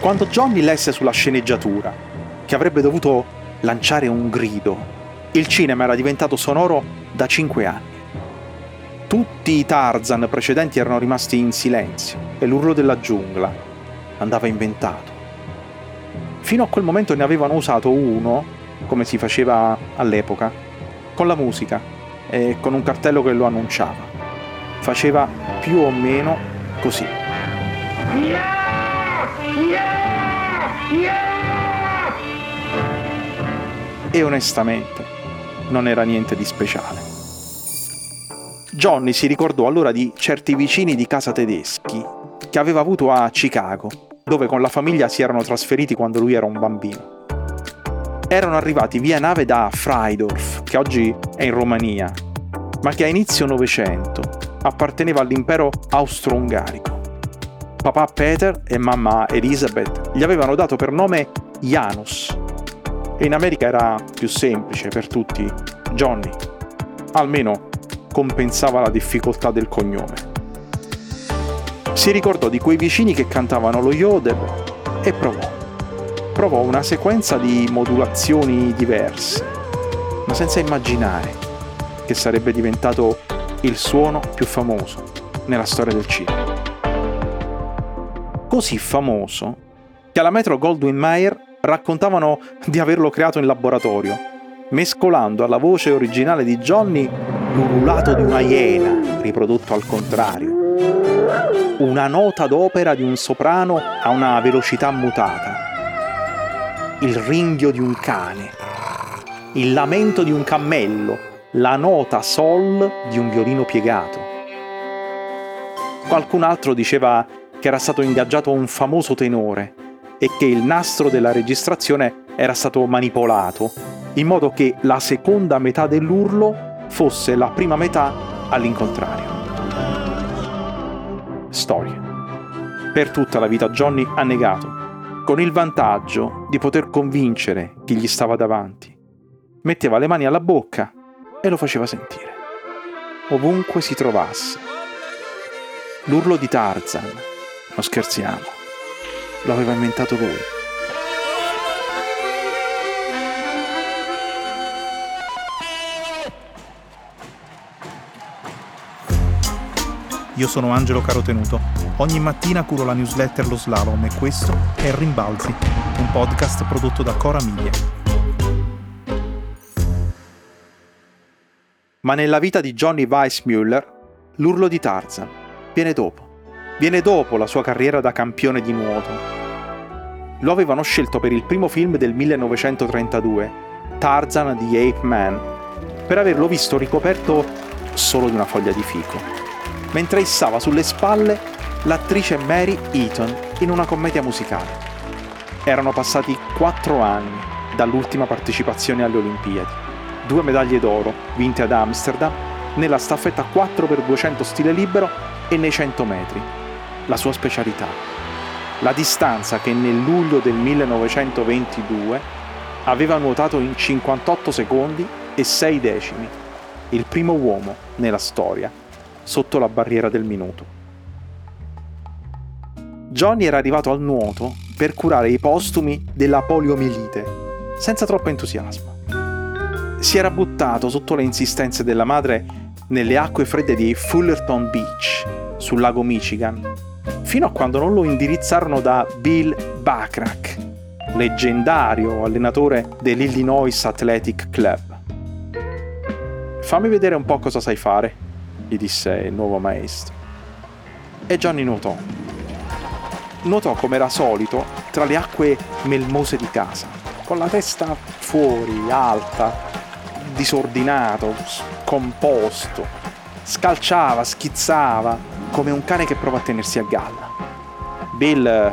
Quando Johnny lesse sulla sceneggiatura che avrebbe dovuto lanciare un grido, il cinema era diventato sonoro da cinque anni. Tutti i Tarzan precedenti erano rimasti in silenzio e l'urlo della giungla andava inventato. Fino a quel momento ne avevano usato uno, come si faceva all'epoca, con la musica e con un cartello che lo annunciava. Faceva più o meno così. Yeah! E onestamente non era niente di speciale. Johnny si ricordò allora di certi vicini di casa tedeschi che aveva avuto a Chicago, dove con la famiglia si erano trasferiti quando lui era un bambino. Erano arrivati via nave da Freidorf, che oggi è in Romania, ma che a inizio Novecento apparteneva all'impero austro-ungarico. Papà Peter e mamma Elizabeth gli avevano dato per nome Janus. E in America era più semplice per tutti, Johnny. Almeno compensava la difficoltà del cognome. Si ricordò di quei vicini che cantavano lo yodel e provò. Provò una sequenza di modulazioni diverse, ma senza immaginare che sarebbe diventato il suono più famoso nella storia del cinema così famoso che alla Metro Goldwyn Mayer raccontavano di averlo creato in laboratorio, mescolando alla voce originale di Johnny l'ululato di una iena, riprodotto al contrario, una nota d'opera di un soprano a una velocità mutata, il ringhio di un cane, il lamento di un cammello, la nota sol di un violino piegato. Qualcun altro diceva che era stato ingaggiato un famoso tenore e che il nastro della registrazione era stato manipolato, in modo che la seconda metà dell'urlo fosse la prima metà all'incontrario. Storia. Per tutta la vita Johnny ha negato, con il vantaggio di poter convincere chi gli stava davanti. Metteva le mani alla bocca e lo faceva sentire. Ovunque si trovasse. L'urlo di Tarzan, non scherziamo. Lo aveva inventato lui. Io sono Angelo Carotenuto. Ogni mattina curo la newsletter Lo Slalom e questo è Rimbalzi, un podcast prodotto da Cora Media. Ma nella vita di Johnny Weissmuller, l'urlo di Tarzan viene dopo viene dopo la sua carriera da campione di nuoto. Lo avevano scelto per il primo film del 1932, Tarzan di Ape Man, per averlo visto ricoperto solo di una foglia di fico, mentre issava sulle spalle l'attrice Mary Eaton in una commedia musicale. Erano passati quattro anni dall'ultima partecipazione alle Olimpiadi, due medaglie d'oro vinte ad Amsterdam nella staffetta 4x200 stile libero e nei 100 metri, la sua specialità, la distanza che nel luglio del 1922 aveva nuotato in 58 secondi e 6 decimi, il primo uomo nella storia sotto la barriera del minuto. Johnny era arrivato al nuoto per curare i postumi della poliomielite, senza troppo entusiasmo. Si era buttato sotto le insistenze della madre nelle acque fredde di Fullerton Beach, sul lago Michigan, fino a quando non lo indirizzarono da Bill Backrack, leggendario allenatore dell'Illinois Athletic Club. Fammi vedere un po' cosa sai fare, gli disse il nuovo maestro. E Johnny nuotò. Nuotò come era solito tra le acque melmose di casa, con la testa fuori, alta, disordinato, scomposto. Scalciava, schizzava, come un cane che prova a tenersi a galla. Bill eh,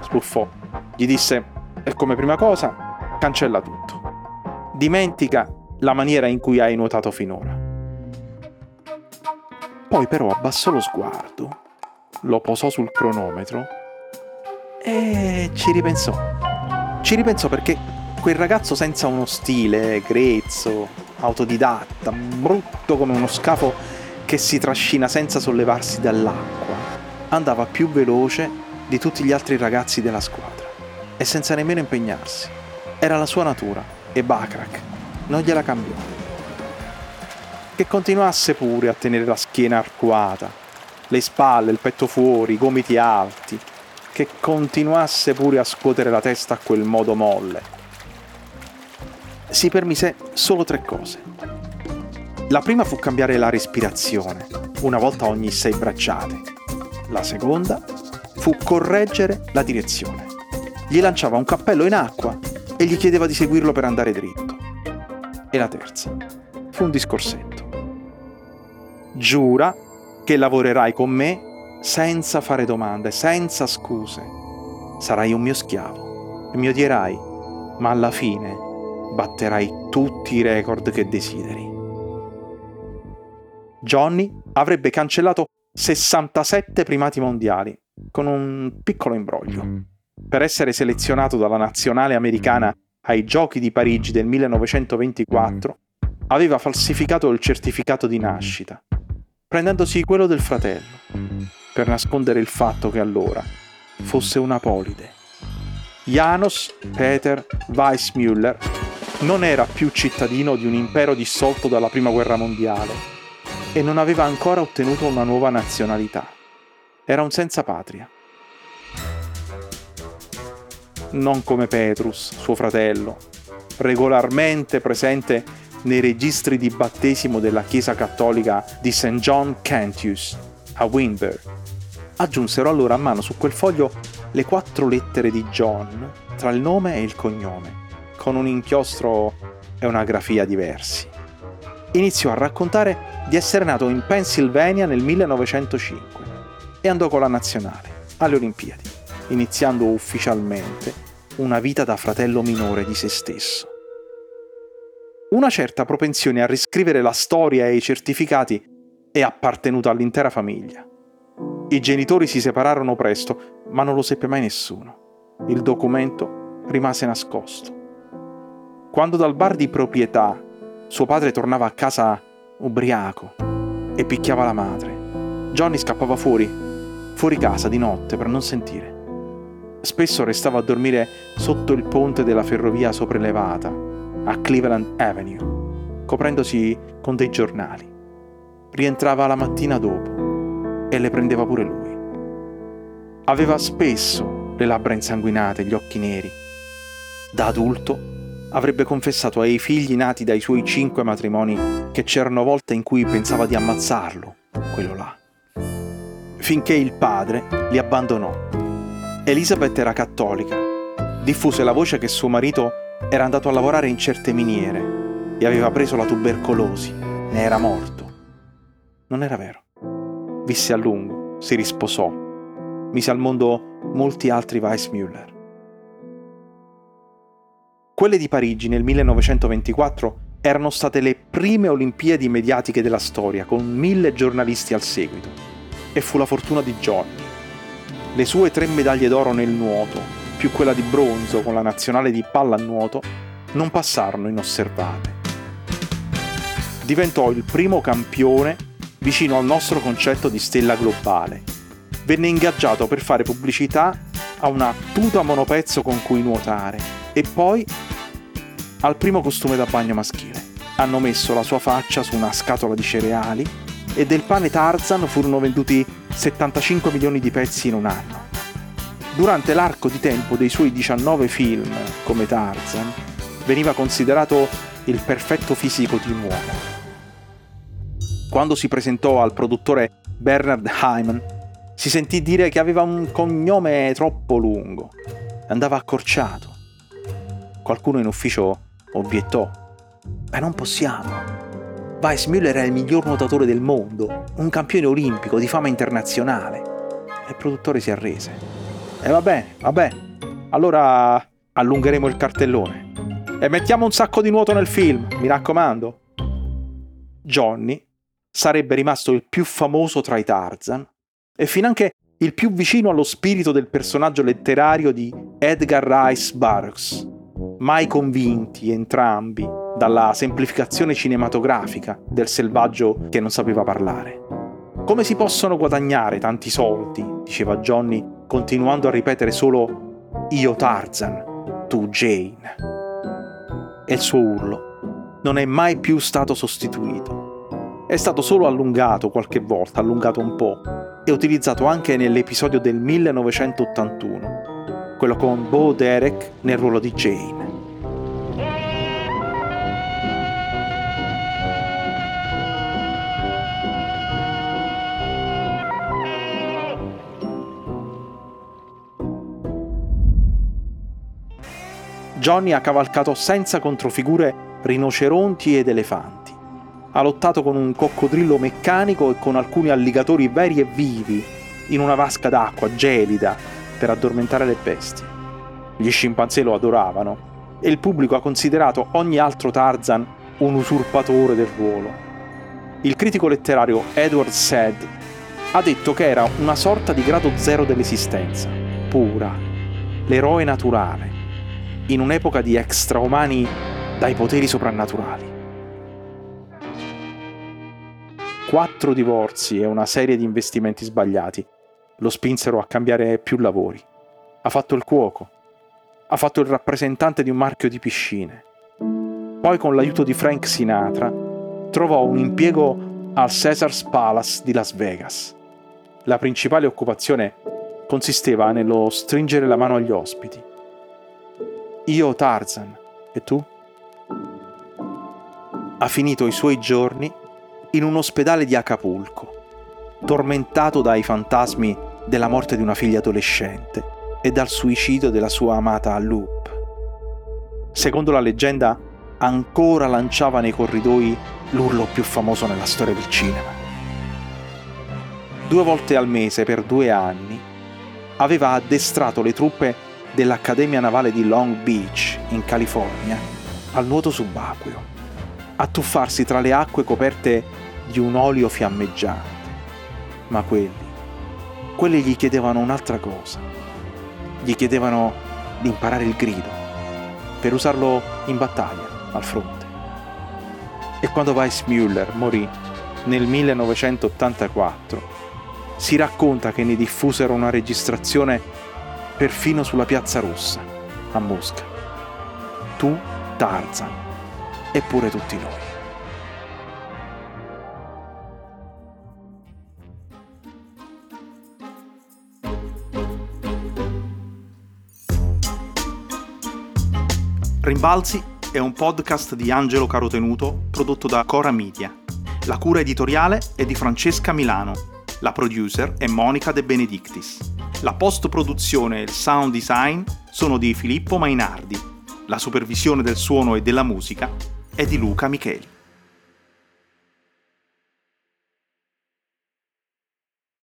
sbuffò, gli disse, e come prima cosa, cancella tutto. Dimentica la maniera in cui hai nuotato finora. Poi però abbassò lo sguardo, lo posò sul cronometro e ci ripensò. Ci ripensò perché quel ragazzo senza uno stile, grezzo, autodidatta, brutto come uno scafo che si trascina senza sollevarsi dall'acqua. Andava più veloce di tutti gli altri ragazzi della squadra e senza nemmeno impegnarsi. Era la sua natura e Bacrac non gliela cambiò. Che continuasse pure a tenere la schiena arcuata, le spalle, il petto fuori, i gomiti alti, che continuasse pure a scuotere la testa a quel modo molle. Si permise solo tre cose. La prima fu cambiare la respirazione, una volta ogni sei bracciate. La seconda fu correggere la direzione. Gli lanciava un cappello in acqua e gli chiedeva di seguirlo per andare dritto. E la terza fu un discorsetto. Giura che lavorerai con me senza fare domande, senza scuse. Sarai un mio schiavo e mi odierai, ma alla fine batterai tutti i record che desideri. Johnny avrebbe cancellato 67 primati mondiali con un piccolo imbroglio. Per essere selezionato dalla nazionale americana ai Giochi di Parigi del 1924, aveva falsificato il certificato di nascita, prendendosi quello del fratello, per nascondere il fatto che allora fosse una polide. Janos Peter Weissmuller non era più cittadino di un impero dissolto dalla Prima Guerra Mondiale e non aveva ancora ottenuto una nuova nazionalità. Era un senza patria. Non come Petrus, suo fratello, regolarmente presente nei registri di battesimo della Chiesa Cattolica di St. John Cantius a Wimber. Aggiunsero allora a mano su quel foglio le quattro lettere di John tra il nome e il cognome, con un inchiostro e una grafia diversi. Iniziò a raccontare di essere nato in Pennsylvania nel 1905 e andò con la nazionale alle Olimpiadi, iniziando ufficialmente una vita da fratello minore di se stesso. Una certa propensione a riscrivere la storia e i certificati è appartenuta all'intera famiglia. I genitori si separarono presto, ma non lo seppe mai nessuno. Il documento rimase nascosto. Quando dal bar di proprietà suo padre tornava a casa ubriaco e picchiava la madre, Johnny scappava fuori, fuori casa di notte per non sentire. Spesso restava a dormire sotto il ponte della ferrovia sopraelevata a Cleveland Avenue, coprendosi con dei giornali. Rientrava la mattina dopo e le prendeva pure lui. Aveva spesso le labbra insanguinate, gli occhi neri. Da adulto avrebbe confessato ai figli nati dai suoi cinque matrimoni che c'erano volte in cui pensava di ammazzarlo, quello là. Finché il padre li abbandonò. Elizabeth era cattolica. Diffuse la voce che suo marito era andato a lavorare in certe miniere e aveva preso la tubercolosi, ne era morto. Non era vero. Visse a lungo, si risposò, mise al mondo molti altri Weissmuller. Quelle di Parigi nel 1924 erano state le prime Olimpiadi mediatiche della storia, con mille giornalisti al seguito. E fu la fortuna di Johnny. Le sue tre medaglie d'oro nel nuoto, più quella di bronzo con la nazionale di pallanuoto, non passarono inosservate. Diventò il primo campione vicino al nostro concetto di stella globale. Venne ingaggiato per fare pubblicità a una tuta monopezzo con cui nuotare e poi al primo costume da bagno maschile. Hanno messo la sua faccia su una scatola di cereali e del pane Tarzan furono venduti 75 milioni di pezzi in un anno. Durante l'arco di tempo dei suoi 19 film come Tarzan, veniva considerato il perfetto fisico di un uomo. Quando si presentò al produttore Bernard Hyman, si sentì dire che aveva un cognome troppo lungo andava accorciato. Qualcuno in ufficio obiettò: Ma non possiamo. Weissmuller è il miglior nuotatore del mondo, un campione olimpico di fama internazionale. Il produttore si arrese. E va bene, va bene. Allora allungheremo il cartellone. E mettiamo un sacco di nuoto nel film, mi raccomando. Johnny sarebbe rimasto il più famoso tra i Tarzan e finanche il più vicino allo spirito del personaggio letterario di Edgar Rice Burroughs, mai convinti entrambi dalla semplificazione cinematografica del selvaggio che non sapeva parlare. Come si possono guadagnare tanti soldi, diceva Johnny continuando a ripetere solo io Tarzan, tu Jane. E il suo urlo non è mai più stato sostituito. È stato solo allungato qualche volta, allungato un po', e utilizzato anche nell'episodio del 1981, quello con Bo Derek nel ruolo di Jane. Johnny ha cavalcato senza controfigure rinoceronti ed elefanti. Ha lottato con un coccodrillo meccanico e con alcuni alligatori veri e vivi in una vasca d'acqua gelida per addormentare le bestie. Gli scimpanzé lo adoravano e il pubblico ha considerato ogni altro Tarzan un usurpatore del ruolo. Il critico letterario Edward Said ha detto che era una sorta di grado zero dell'esistenza, pura, l'eroe naturale, in un'epoca di extraumani dai poteri soprannaturali. Quattro divorzi e una serie di investimenti sbagliati lo spinsero a cambiare più lavori. Ha fatto il cuoco, ha fatto il rappresentante di un marchio di piscine. Poi con l'aiuto di Frank Sinatra trovò un impiego al Caesars Palace di Las Vegas. La principale occupazione consisteva nello stringere la mano agli ospiti io Tarzan. E tu? Ha finito i suoi giorni in un ospedale di Acapulco, tormentato dai fantasmi della morte di una figlia adolescente e dal suicidio della sua amata Loop. Secondo la leggenda, ancora lanciava nei corridoi l'urlo più famoso nella storia del cinema. Due volte al mese per due anni aveva addestrato le truppe dell'Accademia Navale di Long Beach, in California, al nuoto subacqueo, a tuffarsi tra le acque coperte di un olio fiammeggiante. Ma quelli, quelli gli chiedevano un'altra cosa. Gli chiedevano di imparare il grido, per usarlo in battaglia, al fronte. E quando Weissmuller morì nel 1984, si racconta che ne diffusero una registrazione perfino sulla piazza rossa, a Mosca. Tu, Tarzan, eppure tutti noi. Rimbalzi è un podcast di Angelo Carotenuto prodotto da Cora Media. La cura editoriale è di Francesca Milano. La producer è Monica De Benedictis. La post-produzione e il sound design sono di Filippo Mainardi. La supervisione del suono e della musica è di Luca Micheli.